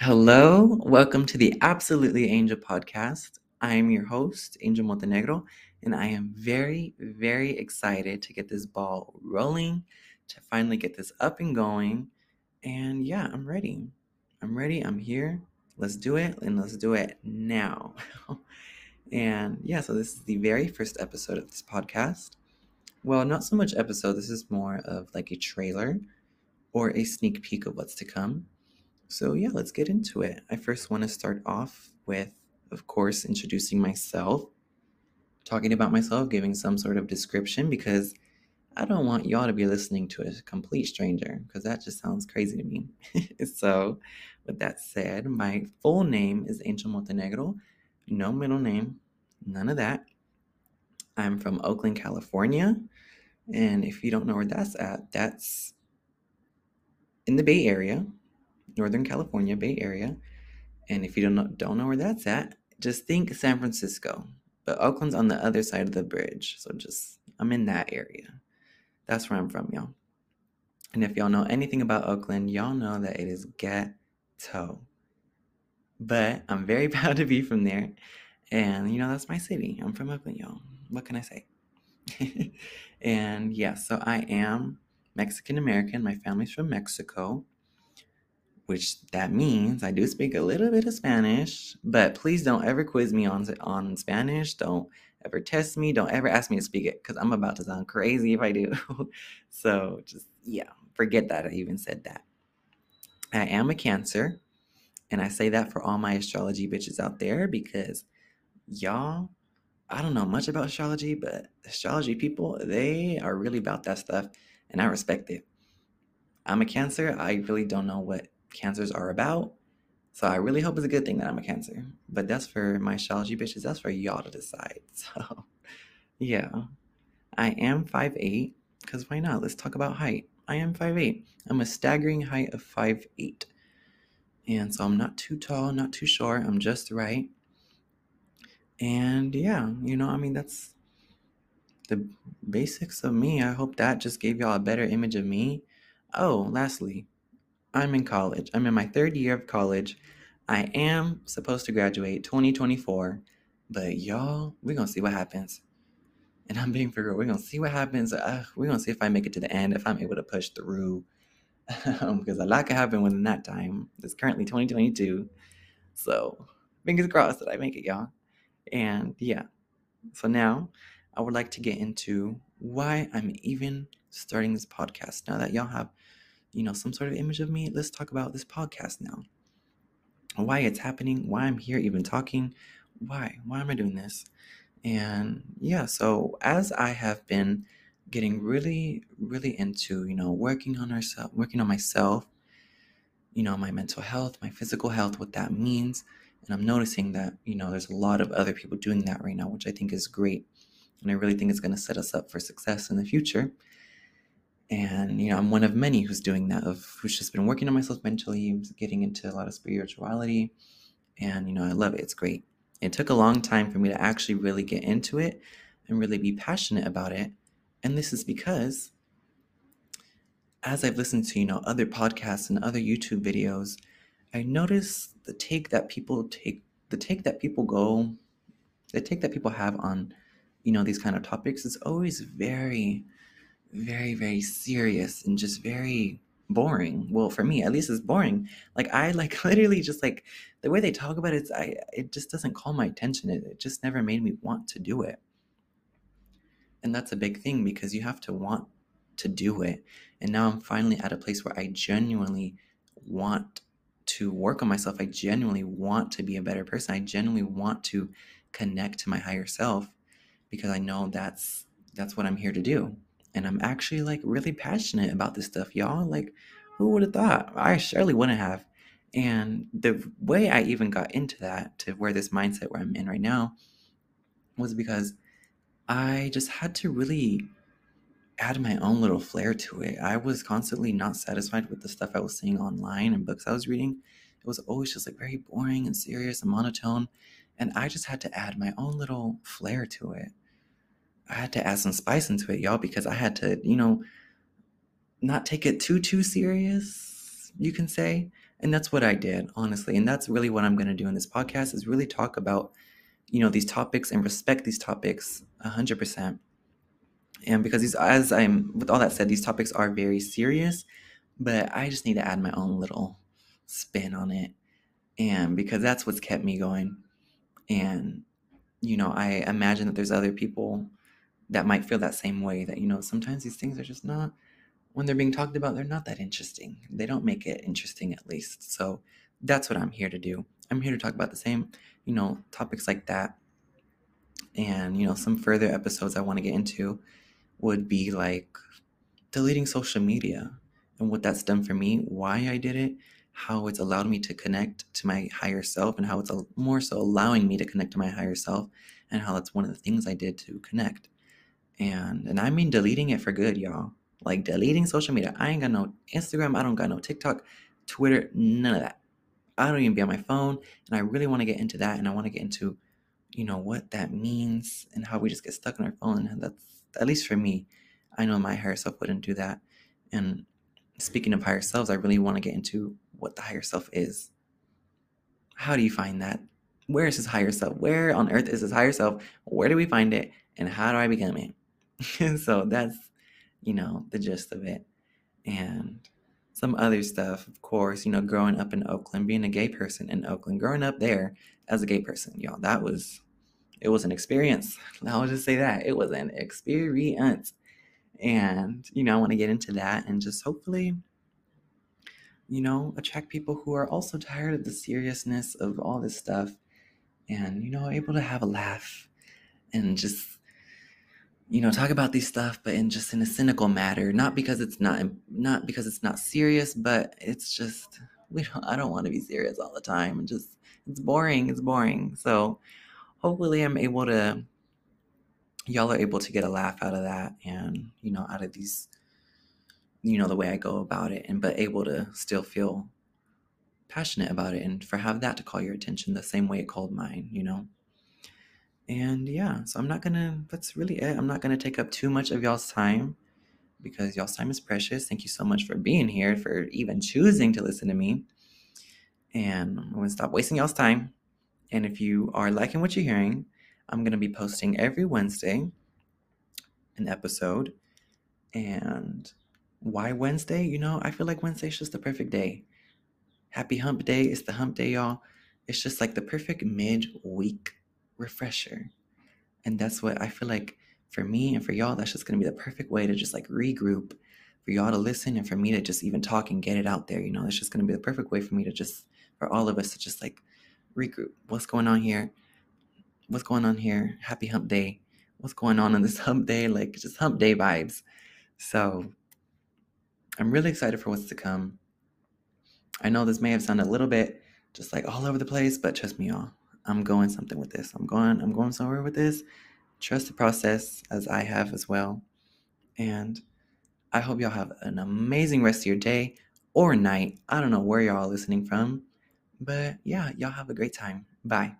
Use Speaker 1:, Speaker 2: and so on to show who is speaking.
Speaker 1: Hello, welcome to the Absolutely Angel podcast. I am your host, Angel Montenegro, and I am very, very excited to get this ball rolling, to finally get this up and going. And yeah, I'm ready. I'm ready. I'm here. Let's do it, and let's do it now. and yeah, so this is the very first episode of this podcast. Well, not so much episode, this is more of like a trailer or a sneak peek of what's to come. So, yeah, let's get into it. I first want to start off with, of course, introducing myself, talking about myself, giving some sort of description because I don't want y'all to be listening to a complete stranger because that just sounds crazy to me. so, with that said, my full name is Angel Montenegro, no middle name, none of that. I'm from Oakland, California. And if you don't know where that's at, that's in the Bay Area, Northern California, Bay Area. And if you don't know, don't know where that's at, just think San Francisco. But Oakland's on the other side of the bridge. So just, I'm in that area. That's where I'm from, y'all. And if y'all know anything about Oakland, y'all know that it is ghetto. But I'm very proud to be from there. And, you know, that's my city. I'm from Oakland, y'all. What can I say? and yeah, so I am Mexican American. My family's from Mexico which that means I do speak a little bit of Spanish, but please don't ever quiz me on on Spanish. Don't ever test me. Don't ever ask me to speak it because I'm about to sound crazy if I do. so just yeah, forget that I even said that. I am a Cancer, and I say that for all my astrology bitches out there because y'all, I don't know much about astrology, but astrology people, they are really about that stuff, and I respect it. I'm a Cancer. I really don't know what cancers are about. So I really hope it's a good thing that I'm a cancer. But that's for my astrology bitches. That's for y'all to decide. So yeah. I am 5'8, because why not? Let's talk about height. I am 5'8. I'm a staggering height of 5'8. And so I'm not too tall, not too short. I'm just right. And yeah, you know, I mean, that's the basics of me. I hope that just gave y'all a better image of me. Oh, lastly, I'm in college. I'm in my third year of college. I am supposed to graduate 2024, but y'all, we're gonna see what happens. And I'm being for real. We're gonna see what happens. We're gonna see if I make it to the end, if I'm able to push through, um, because a lot can happen within that time. It's currently 2022, so fingers crossed that I make it, y'all. And yeah, so now I would like to get into why I'm even starting this podcast. Now that y'all have you know, some sort of image of me, let's talk about this podcast now. Why it's happening, why I'm here even talking, why? Why am I doing this? And yeah, so as I have been getting really, really into, you know, working on ourselves, working on myself, you know, my mental health, my physical health, what that means. And I'm noticing that, you know, there's a lot of other people doing that right now, which I think is great. And I really think it's going to set us up for success in the future and you know i'm one of many who's doing that of who's just been working on myself mentally getting into a lot of spirituality. And you know i love it. It's great. It took a long time for me to actually really get into it and really be passionate about it. And this is because as i've listened to you know other podcasts and other youtube videos i notice the take that people take the take that people go the take that people have on you know these kind of topics is always very very, very serious and just very boring. Well, for me, at least it's boring. Like I like literally just like the way they talk about it, I it just doesn't call my attention. It, it just never made me want to do it. And that's a big thing because you have to want to do it. And now I'm finally at a place where I genuinely want to work on myself. I genuinely want to be a better person. I genuinely want to connect to my higher self because I know that's that's what I'm here to do and I'm actually like really passionate about this stuff, y'all. Like, who would have thought? I surely wouldn't have. And the way I even got into that, to where this mindset where I'm in right now, was because I just had to really add my own little flair to it. I was constantly not satisfied with the stuff I was seeing online and books I was reading. It was always just like very boring and serious and monotone. And I just had to add my own little flair to it. I had to add some spice into it, y'all, because I had to, you know, not take it too too serious, you can say. And that's what I did, honestly. And that's really what I'm going to do in this podcast is really talk about, you know, these topics and respect these topics 100%. And because these, as I'm, with all that said, these topics are very serious, but I just need to add my own little spin on it. And because that's what's kept me going. And, you know, I imagine that there's other people that might feel that same way that, you know, sometimes these things are just not, when they're being talked about, they're not that interesting. They don't make it interesting, at least. So that's what I'm here to do. I'm here to talk about the same, you know, topics like that. And, you know, some further episodes I want to get into would be like deleting social media and what that's done for me, why I did it, how it's allowed me to connect to my higher self, and how it's more so allowing me to connect to my higher self, and how that's one of the things I did to connect. And and I mean deleting it for good, y'all. Like deleting social media. I ain't got no Instagram, I don't got no TikTok, Twitter, none of that. I don't even be on my phone, and I really want to get into that, and I want to get into, you know, what that means and how we just get stuck on our phone. And that's at least for me. I know my higher self wouldn't do that. And speaking of higher selves, I really want to get into what the higher self is. How do you find that? Where is his higher self? Where on earth is his higher self? Where do we find it? And how do I become it? so that's, you know, the gist of it. And some other stuff, of course, you know, growing up in Oakland, being a gay person in Oakland, growing up there as a gay person, y'all, that was, it was an experience. I'll just say that. It was an experience. And, you know, I want to get into that and just hopefully, you know, attract people who are also tired of the seriousness of all this stuff and, you know, able to have a laugh and just, you know, talk about these stuff, but in just in a cynical matter, not because it's not, not because it's not serious, but it's just, we don't, I don't want to be serious all the time and just, it's boring. It's boring. So hopefully I'm able to y'all are able to get a laugh out of that and you know out of these you know the way i go about it and but able to still feel passionate about it and for have that to call your attention the same way it called mine you know and yeah so i'm not gonna that's really it i'm not gonna take up too much of y'all's time because y'all's time is precious thank you so much for being here for even choosing to listen to me and i'm gonna stop wasting y'all's time and if you are liking what you're hearing I'm to be posting every Wednesday an episode. And why Wednesday? You know, I feel like Wednesday's just the perfect day. Happy hump day. It's the hump day, y'all. It's just like the perfect mid-week refresher. And that's what I feel like for me and for y'all, that's just to be the perfect way to just like regroup, for y'all to listen and for me to just even talk and get it out there. You know, it's just to be the perfect way for me to just, for all of us to just like regroup. What's going on here? what's going on here? Happy hump day. What's going on on this hump day? Like just hump day vibes. So I'm really excited for what's to come. I know this may have sounded a little bit just like all over the place, but trust me, y'all. I'm going something with this. I'm going, I'm going somewhere with this. Trust the process as I have as well. And I hope y'all have an amazing rest of your day or night. I don't know where y'all listening from, but yeah, y'all have a great time. Bye.